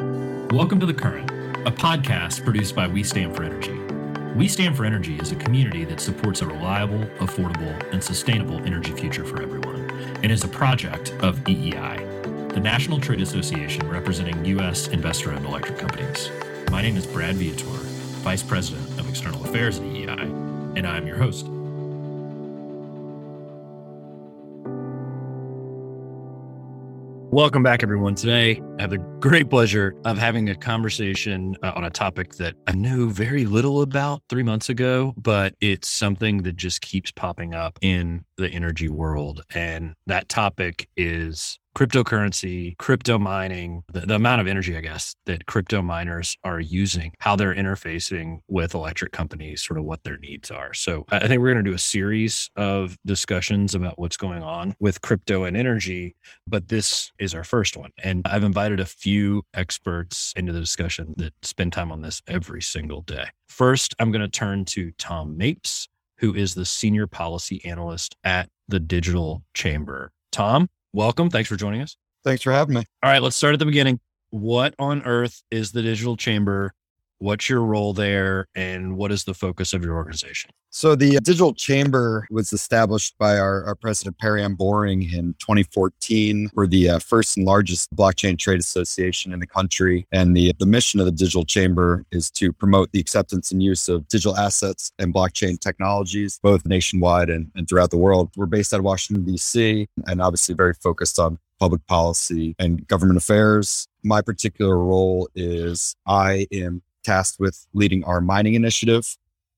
Welcome to The Current, a podcast produced by We Stand for Energy. We Stand for Energy is a community that supports a reliable, affordable, and sustainable energy future for everyone, and is a project of EEI, the National Trade Association representing U.S. investor owned electric companies. My name is Brad Viator, Vice President of External Affairs at EEI, and I am your host. Welcome back, everyone. Today, I have the great pleasure of having a conversation uh, on a topic that I knew very little about three months ago, but it's something that just keeps popping up in the energy world. And that topic is cryptocurrency, crypto mining, the, the, amount of energy, I guess, that crypto miners are using, how they're interfacing with electric companies, sort of what their needs are. So I think we're going to do a series of discussions about what's going on with crypto and energy, but this is our first one. And I've invited a few experts into the discussion that spend time on this every single day. First, I'm going to turn to Tom Mapes, who is the senior policy analyst at the Digital Chamber. Tom, welcome. Thanks for joining us. Thanks for having me. All right, let's start at the beginning. What on earth is the Digital Chamber? What's your role there and what is the focus of your organization? So, the Digital Chamber was established by our, our president, Perianne Boring, in 2014. We're the uh, first and largest blockchain trade association in the country. And the, the mission of the Digital Chamber is to promote the acceptance and use of digital assets and blockchain technologies, both nationwide and, and throughout the world. We're based out of Washington, D.C., and obviously very focused on public policy and government affairs. My particular role is I am tasked with leading our mining initiative,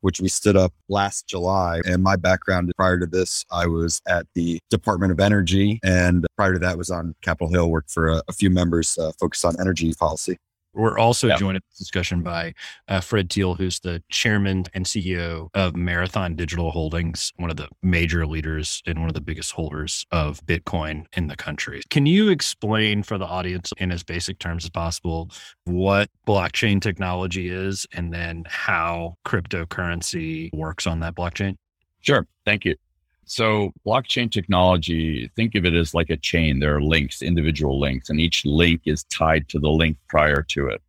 which we stood up last July. And my background prior to this, I was at the Department of Energy. And prior to that was on Capitol Hill, worked for a, a few members uh, focused on energy policy. We're also joined in this discussion by uh, Fred Thiel, who's the chairman and CEO of Marathon Digital Holdings, one of the major leaders and one of the biggest holders of Bitcoin in the country. Can you explain for the audience in as basic terms as possible what blockchain technology is and then how cryptocurrency works on that blockchain? Sure. Thank you. So, blockchain technology, think of it as like a chain. There are links, individual links, and each link is tied to the link prior to it.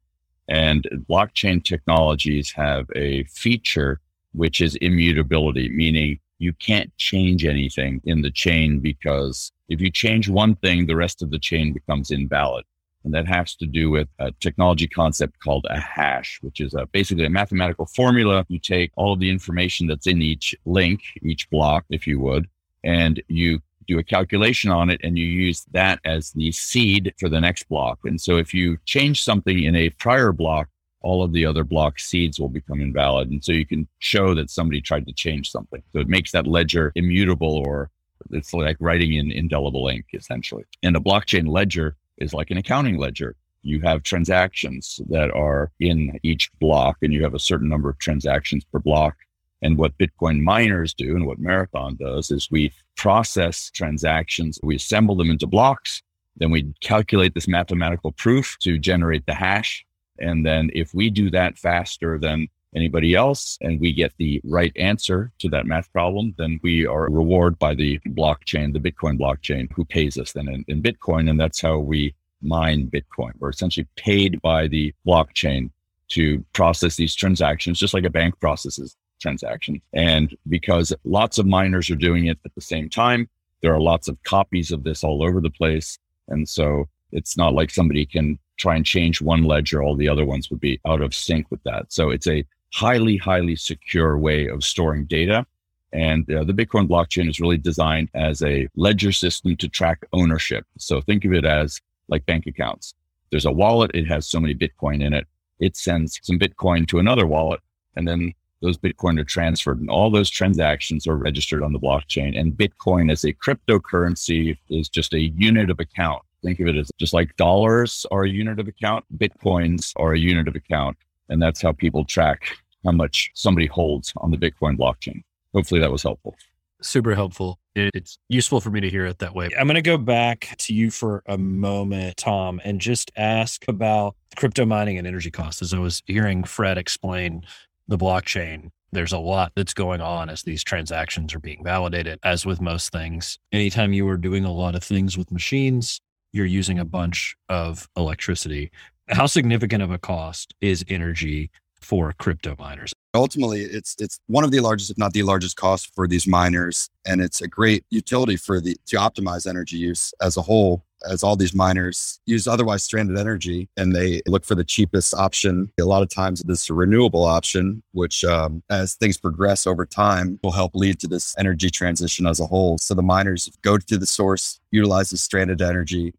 And blockchain technologies have a feature which is immutability, meaning you can't change anything in the chain because if you change one thing, the rest of the chain becomes invalid. And that has to do with a technology concept called a hash, which is a, basically a mathematical formula. You take all of the information that's in each link, each block, if you would, and you do a calculation on it and you use that as the seed for the next block. And so if you change something in a prior block, all of the other block seeds will become invalid. And so you can show that somebody tried to change something. So it makes that ledger immutable or it's like writing in indelible ink, essentially. And a blockchain ledger is like an accounting ledger. You have transactions that are in each block, and you have a certain number of transactions per block. And what Bitcoin miners do and what Marathon does is we process transactions, we assemble them into blocks, then we calculate this mathematical proof to generate the hash. And then if we do that faster than anybody else and we get the right answer to that math problem, then we are rewarded by the blockchain, the Bitcoin blockchain, who pays us then in, in Bitcoin. And that's how we mine Bitcoin. We're essentially paid by the blockchain to process these transactions, just like a bank processes transactions. And because lots of miners are doing it at the same time, there are lots of copies of this all over the place. And so it's not like somebody can try and change one ledger, all the other ones would be out of sync with that. So it's a highly, highly secure way of storing data. And uh, the Bitcoin blockchain is really designed as a ledger system to track ownership. So think of it as like bank accounts. There's a wallet. It has so many Bitcoin in it. It sends some Bitcoin to another wallet and then those Bitcoin are transferred and all those transactions are registered on the blockchain. And Bitcoin as a cryptocurrency is just a unit of account. Think of it as just like dollars are a unit of account. Bitcoins are a unit of account. And that's how people track how much somebody holds on the Bitcoin blockchain. Hopefully that was helpful. Super helpful. It's useful for me to hear it that way. I'm going to go back to you for a moment, Tom, and just ask about crypto mining and energy costs. As I was hearing Fred explain the blockchain, there's a lot that's going on as these transactions are being validated. As with most things, anytime you are doing a lot of things with machines, you're using a bunch of electricity. How significant of a cost is energy for crypto miners? Ultimately, it's it's one of the largest, if not the largest cost for these miners. And it's a great utility for the to optimize energy use as a whole as all these miners use otherwise stranded energy and they look for the cheapest option. A lot of times, this renewable option, which, um, as things progress over time, will help lead to this energy transition as a whole. So the miners go to the source, utilize the stranded energy,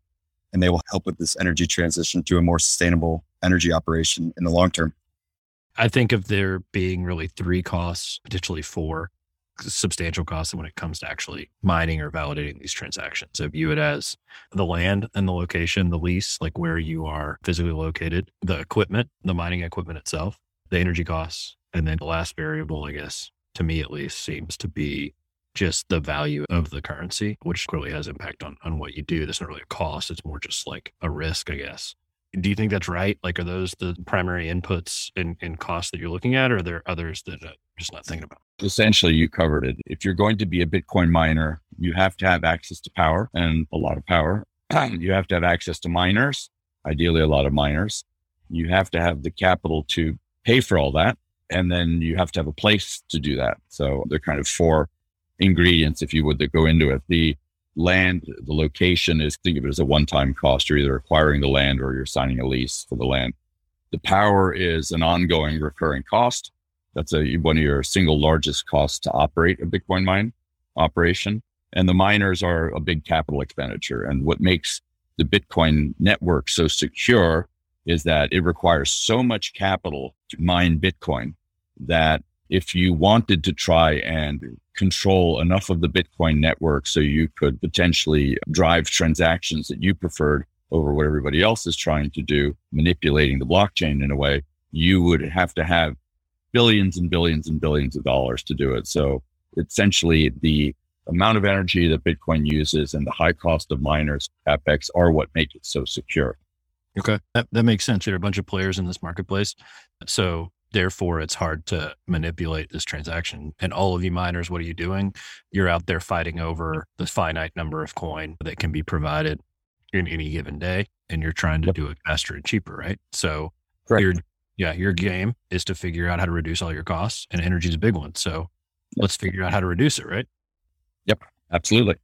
and they will help with this energy transition to a more sustainable energy operation in the long term. I think of there being really three costs, potentially four substantial costs when it comes to actually mining or validating these transactions. So view it as the land and the location, the lease, like where you are physically located, the equipment, the mining equipment itself, the energy costs, and then the last variable, I guess, to me at least, seems to be just the value of the currency, which clearly has impact on on what you do. That's not really a cost; it's more just like a risk, I guess. Do you think that's right? Like, are those the primary inputs in, in costs that you're looking at, or are there others that I'm just not thinking about? Essentially, you covered it. If you're going to be a Bitcoin miner, you have to have access to power and a lot of power. you have to have access to miners, ideally, a lot of miners. You have to have the capital to pay for all that. And then you have to have a place to do that. So they're kind of four ingredients, if you would, that go into it. The land, the location is think of it as a one time cost. You're either acquiring the land or you're signing a lease for the land. The power is an ongoing recurring cost. That's a, one of your single largest costs to operate a Bitcoin mine operation. And the miners are a big capital expenditure. And what makes the Bitcoin network so secure is that it requires so much capital to mine Bitcoin that if you wanted to try and control enough of the Bitcoin network so you could potentially drive transactions that you preferred over what everybody else is trying to do, manipulating the blockchain in a way, you would have to have billions and billions and billions of dollars to do it. So essentially the amount of energy that Bitcoin uses and the high cost of miners, capex are what make it so secure. Okay. That, that makes sense. There are a bunch of players in this marketplace. So Therefore, it's hard to manipulate this transaction. And all of you miners, what are you doing? You're out there fighting over the finite number of coin that can be provided in any given day. And you're trying to yep. do it faster and cheaper, right? So, your, yeah, your game is to figure out how to reduce all your costs, and energy is a big one. So, let's figure out how to reduce it, right? Yep, absolutely.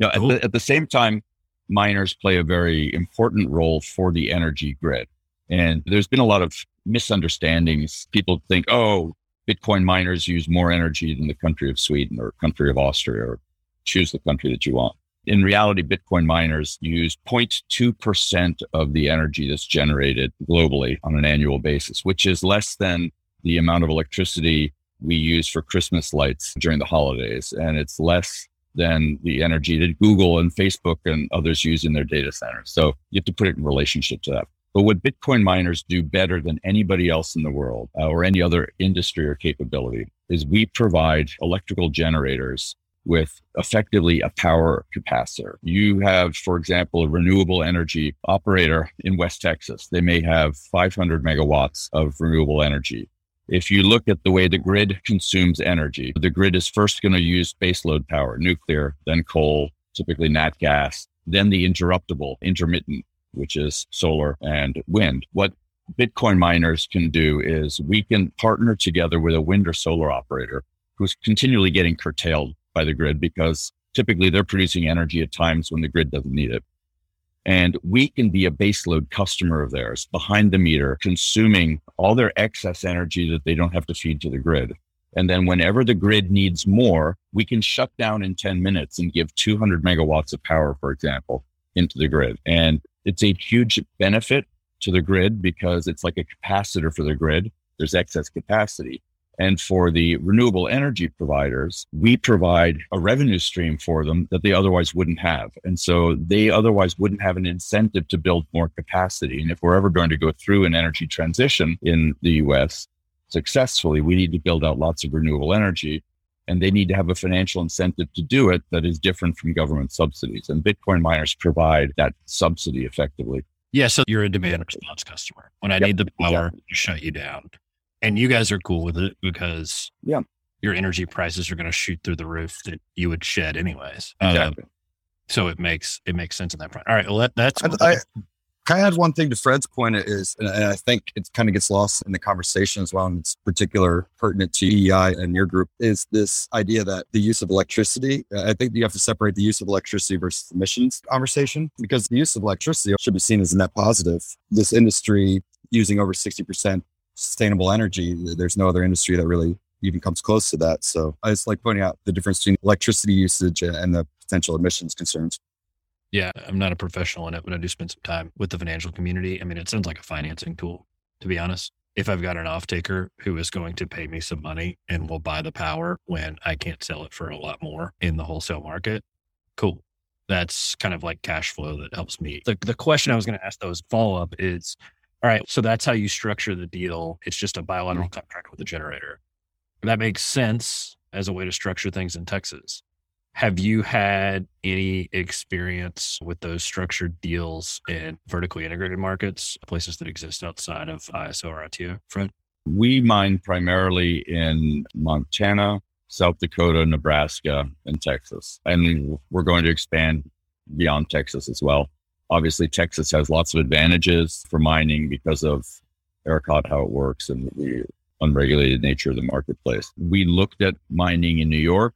Know, cool. at, the, at the same time, miners play a very important role for the energy grid. And there's been a lot of misunderstandings. People think, oh, Bitcoin miners use more energy than the country of Sweden or country of Austria, or choose the country that you want. In reality, Bitcoin miners use 0.2% of the energy that's generated globally on an annual basis, which is less than the amount of electricity we use for Christmas lights during the holidays. And it's less than the energy that Google and Facebook and others use in their data centers. So you have to put it in relationship to that. But what Bitcoin miners do better than anybody else in the world uh, or any other industry or capability is we provide electrical generators with effectively a power capacitor. You have, for example, a renewable energy operator in West Texas. They may have 500 megawatts of renewable energy. If you look at the way the grid consumes energy, the grid is first going to use baseload power, nuclear, then coal, typically nat gas, then the interruptible, intermittent which is solar and wind. What Bitcoin miners can do is we can partner together with a wind or solar operator who's continually getting curtailed by the grid because typically they're producing energy at times when the grid doesn't need it. And we can be a baseload customer of theirs behind the meter, consuming all their excess energy that they don't have to feed to the grid. And then whenever the grid needs more, we can shut down in 10 minutes and give 200 megawatts of power, for example, into the grid. And it's a huge benefit to the grid because it's like a capacitor for the grid. There's excess capacity. And for the renewable energy providers, we provide a revenue stream for them that they otherwise wouldn't have. And so they otherwise wouldn't have an incentive to build more capacity. And if we're ever going to go through an energy transition in the US successfully, we need to build out lots of renewable energy and they need to have a financial incentive to do it that is different from government subsidies. And Bitcoin miners provide that subsidy effectively. Yeah. So you're a demand response customer. When I yep, need the power, exactly. shut you down. And you guys are cool with it because yeah. your energy prices are going to shoot through the roof that you would shed anyways. Exactly. Um, so it makes it makes sense in that front. All right. Well, that, that's I, I, Can I add one thing to Fred's point is, and I think it kind of gets lost in the conversation as well, and it's particular pertinent to EEI and your group, is this idea that the use of electricity, I think you have to separate the use of electricity versus emissions conversation, because the use of electricity should be seen as a net positive. This industry using over 60% sustainable energy, there's no other industry that really even comes close to that. So I just like pointing out the difference between electricity usage and the potential emissions concerns. Yeah, I'm not a professional in it, but I do spend some time with the financial community. I mean, it sounds like a financing tool, to be honest. If I've got an off taker who is going to pay me some money and will buy the power when I can't sell it for a lot more in the wholesale market, cool. That's kind of like cash flow that helps me. The, the question I was going to ask though as follow up is all right, so that's how you structure the deal. It's just a bilateral mm-hmm. contract with the generator. That makes sense as a way to structure things in Texas. Have you had any experience with those structured deals in vertically integrated markets, places that exist outside of ISO or ITO, Fred? We mine primarily in Montana, South Dakota, Nebraska, and Texas. And we're going to expand beyond Texas as well. Obviously, Texas has lots of advantages for mining because of ERCOT, how it works, and the unregulated nature of the marketplace. We looked at mining in New York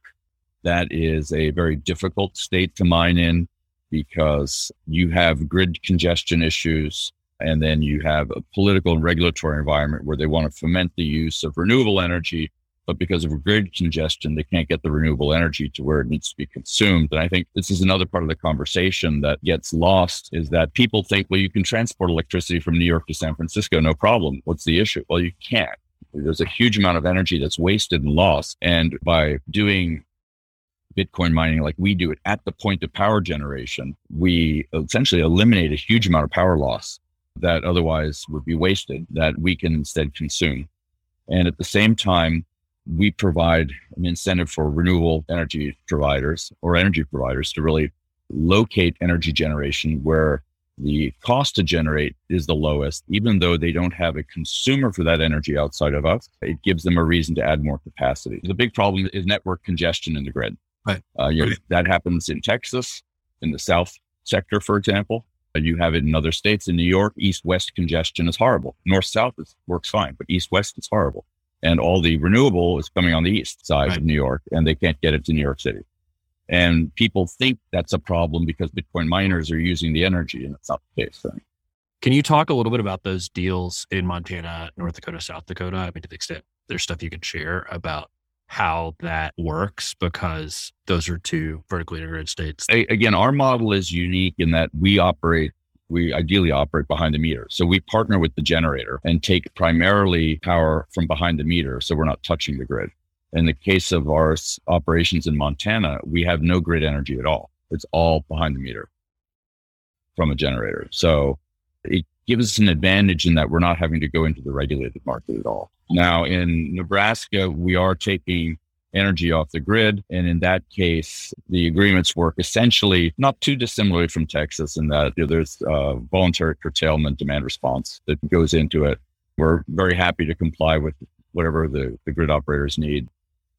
that is a very difficult state to mine in because you have grid congestion issues and then you have a political and regulatory environment where they want to foment the use of renewable energy but because of grid congestion they can't get the renewable energy to where it needs to be consumed. And i think this is another part of the conversation that gets lost is that people think well you can transport electricity from new york to san francisco no problem. What's the issue? Well you can't. There's a huge amount of energy that's wasted and lost. And by doing Bitcoin mining like we do it at the point of power generation, we essentially eliminate a huge amount of power loss that otherwise would be wasted that we can instead consume. And at the same time, we provide an incentive for renewable energy providers or energy providers to really locate energy generation where the cost to generate is the lowest, even though they don't have a consumer for that energy outside of us. It gives them a reason to add more capacity. The big problem is network congestion in the grid. Right. Uh, you know, that happens in Texas, in the South sector, for example. You have it in other states. In New York, east west congestion is horrible. North south works fine, but east west is horrible. And all the renewable is coming on the east side right. of New York, and they can't get it to New York City. And people think that's a problem because Bitcoin miners are using the energy, and it's not the case. Right? Can you talk a little bit about those deals in Montana, North Dakota, South Dakota? I mean, to the extent there's stuff you can share about how mm. that works because those are two vertically integrated states. Again, our model is unique in that we operate we ideally operate behind the meter. So we partner with the generator and take primarily power from behind the meter. So we're not touching the grid. In the case of our operations in Montana, we have no grid energy at all. It's all behind the meter from a generator. So it gives us an advantage in that we're not having to go into the regulated market at all. Now, in Nebraska, we are taking energy off the grid. And in that case, the agreements work essentially not too dissimilarly from Texas in that there's uh, voluntary curtailment demand response that goes into it. We're very happy to comply with whatever the, the grid operators need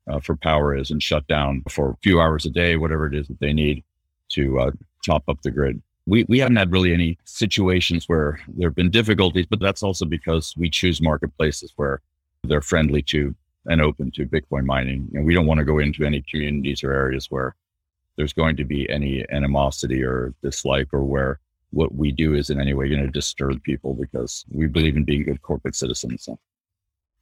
uh, for power is and shut down for a few hours a day, whatever it is that they need to uh, top up the grid we, we haven't had really any situations where there have been difficulties, but that's also because we choose marketplaces where they're friendly to and open to Bitcoin mining. And we don't want to go into any communities or areas where there's going to be any animosity or dislike or where what we do is in any way going to disturb people because we believe in being good corporate citizens.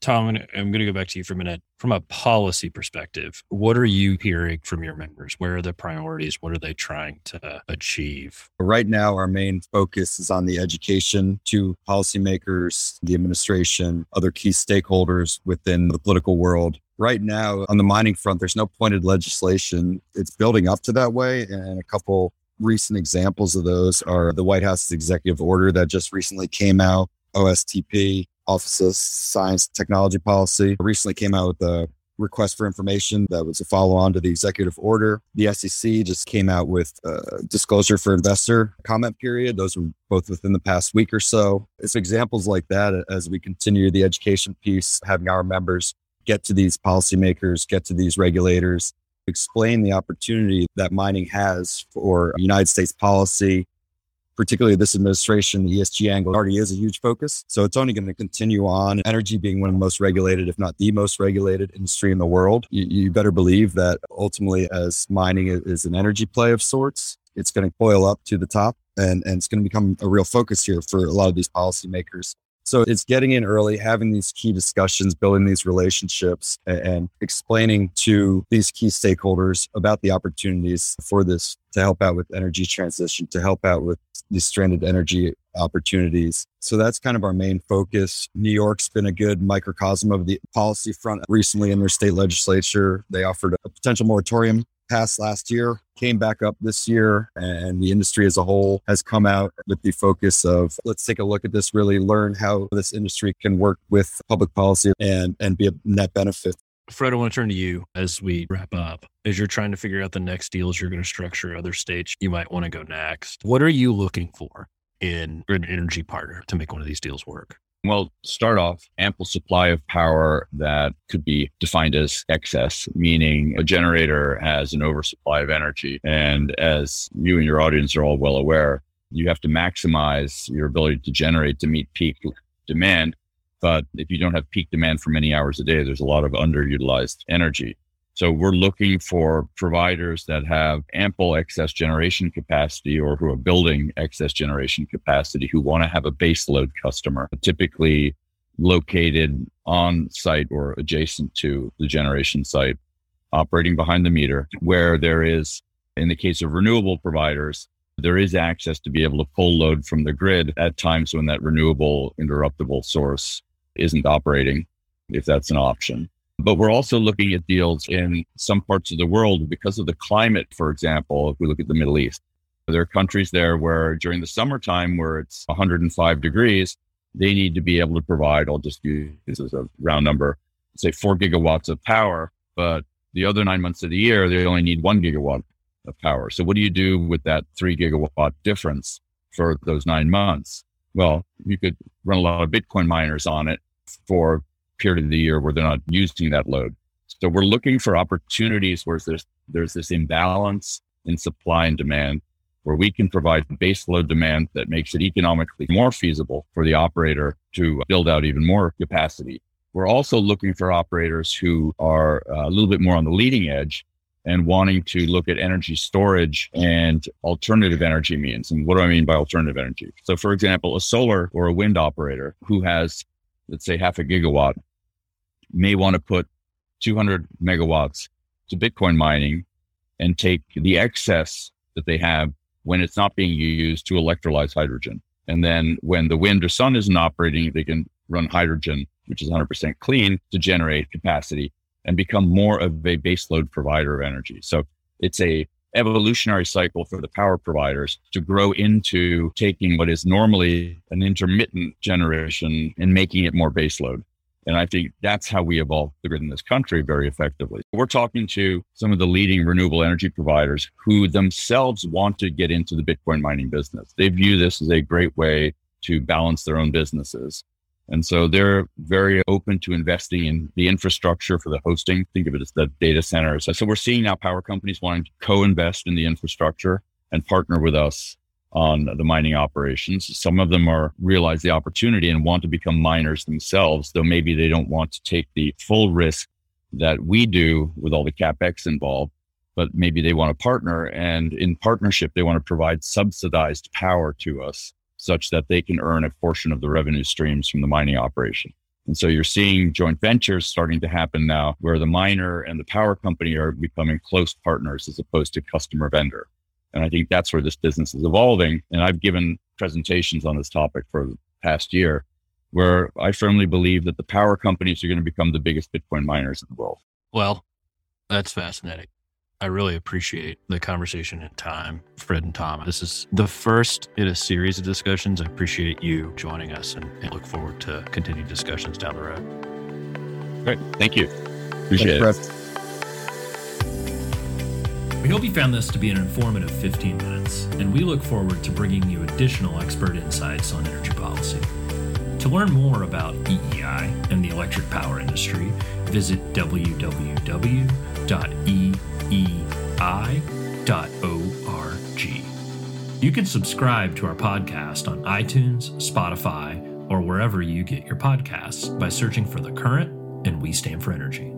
Tom, I'm going to go back to you for a minute. From a policy perspective, what are you hearing from your members? Where are the priorities? What are they trying to achieve? Right now, our main focus is on the education to policymakers, the administration, other key stakeholders within the political world. Right now, on the mining front, there's no pointed legislation. It's building up to that way. And a couple recent examples of those are the White House's executive order that just recently came out, OSTP, Office of Science Technology Policy recently came out with a request for information that was a follow on to the executive order. The SEC just came out with a disclosure for investor comment period. Those were both within the past week or so. It's examples like that as we continue the education piece, having our members get to these policymakers, get to these regulators, explain the opportunity that mining has for United States policy particularly this administration, the ESG angle already is a huge focus. So it's only going to continue on. Energy being one of the most regulated, if not the most regulated industry in the world. You, you better believe that ultimately, as mining is an energy play of sorts, it's going to coil up to the top and, and it's going to become a real focus here for a lot of these policymakers. So it's getting in early, having these key discussions, building these relationships, and explaining to these key stakeholders about the opportunities for this to help out with energy transition, to help out with these stranded energy opportunities. So that's kind of our main focus. New York's been a good microcosm of the policy front. Recently in their state legislature, they offered a potential moratorium passed last year, came back up this year, and the industry as a whole has come out with the focus of let's take a look at this, really learn how this industry can work with public policy and, and be a net benefit. Fred, I want to turn to you as we wrap up. As you're trying to figure out the next deals you're going to structure, other states you might want to go next. What are you looking for in an energy partner to make one of these deals work? Well, start off ample supply of power that could be defined as excess, meaning a generator has an oversupply of energy. And as you and your audience are all well aware, you have to maximize your ability to generate to meet peak demand. But if you don't have peak demand for many hours a day, there's a lot of underutilized energy. So we're looking for providers that have ample excess generation capacity or who are building excess generation capacity who want to have a baseload customer, typically located on site or adjacent to the generation site, operating behind the meter, where there is, in the case of renewable providers, there is access to be able to pull load from the grid at times when that renewable interruptible source isn't operating, if that's an option. But we're also looking at deals in some parts of the world because of the climate, for example, if we look at the Middle East. There are countries there where during the summertime where it's 105 degrees, they need to be able to provide, I'll just use this as a round number, say four gigawatts of power, but the other nine months of the year, they only need one gigawatt of power. So what do you do with that three gigawatt difference for those nine months? Well, you could run a lot of Bitcoin miners on it for period of the year where they're not using that load. So we're looking for opportunities where there's, there's this imbalance in supply and demand where we can provide base load demand that makes it economically more feasible for the operator to build out even more capacity. We're also looking for operators who are uh, a little bit more on the leading edge and wanting to look at energy storage and alternative energy means. And what do I mean by alternative energy? So, for example, a solar or a wind operator who has, let's say, half a gigawatt may want to put 200 megawatts to Bitcoin mining and take the excess that they have when it's not being used to electrolyze hydrogen. And then when the wind or sun isn't operating, they can run hydrogen, which is 100% clean to generate capacity and become more of a baseload provider of energy. So it's a evolutionary cycle for the power providers to grow into taking what is normally an intermittent generation and making it more baseload. And I think that's how we evolved the grid in this country very effectively. We're talking to some of the leading renewable energy providers who themselves want to get into the Bitcoin mining business. They view this as a great way to balance their own businesses. And so they're very open to investing in the infrastructure for the hosting. Think of it as the data centers. So we're seeing now power companies wanting to co-invest in the infrastructure and partner with us on the mining operations. Some of them are realize the opportunity and want to become miners themselves, though maybe they don't want to take the full risk that we do with all the capex involved, but maybe they want to partner and in partnership, they want to provide subsidized power to us such that they can earn a portion of the revenue streams from the mining operation. And so you're seeing joint ventures starting to happen now where the miner and the power company are becoming close partners as opposed to customer vendor. And I think that's where this business is evolving. And I've given presentations on this topic for the past year where I firmly believe that the power companies are going to become the biggest Bitcoin miners in the world. Well, that's fascinating. I really appreciate the conversation and time, Fred and Tom. This is the first in a series of discussions. I appreciate you joining us and, and look forward to continued discussions down the road. Great. Thank you. Appreciate Thanks, it. We hope you found this to be an informative 15 minutes, and we look forward to bringing you additional expert insights on energy policy. To learn more about EEI and the electric power industry, visit www.eei.org. You can subscribe to our podcast on iTunes, Spotify, or wherever you get your podcasts by searching for The Current and We Stand for Energy.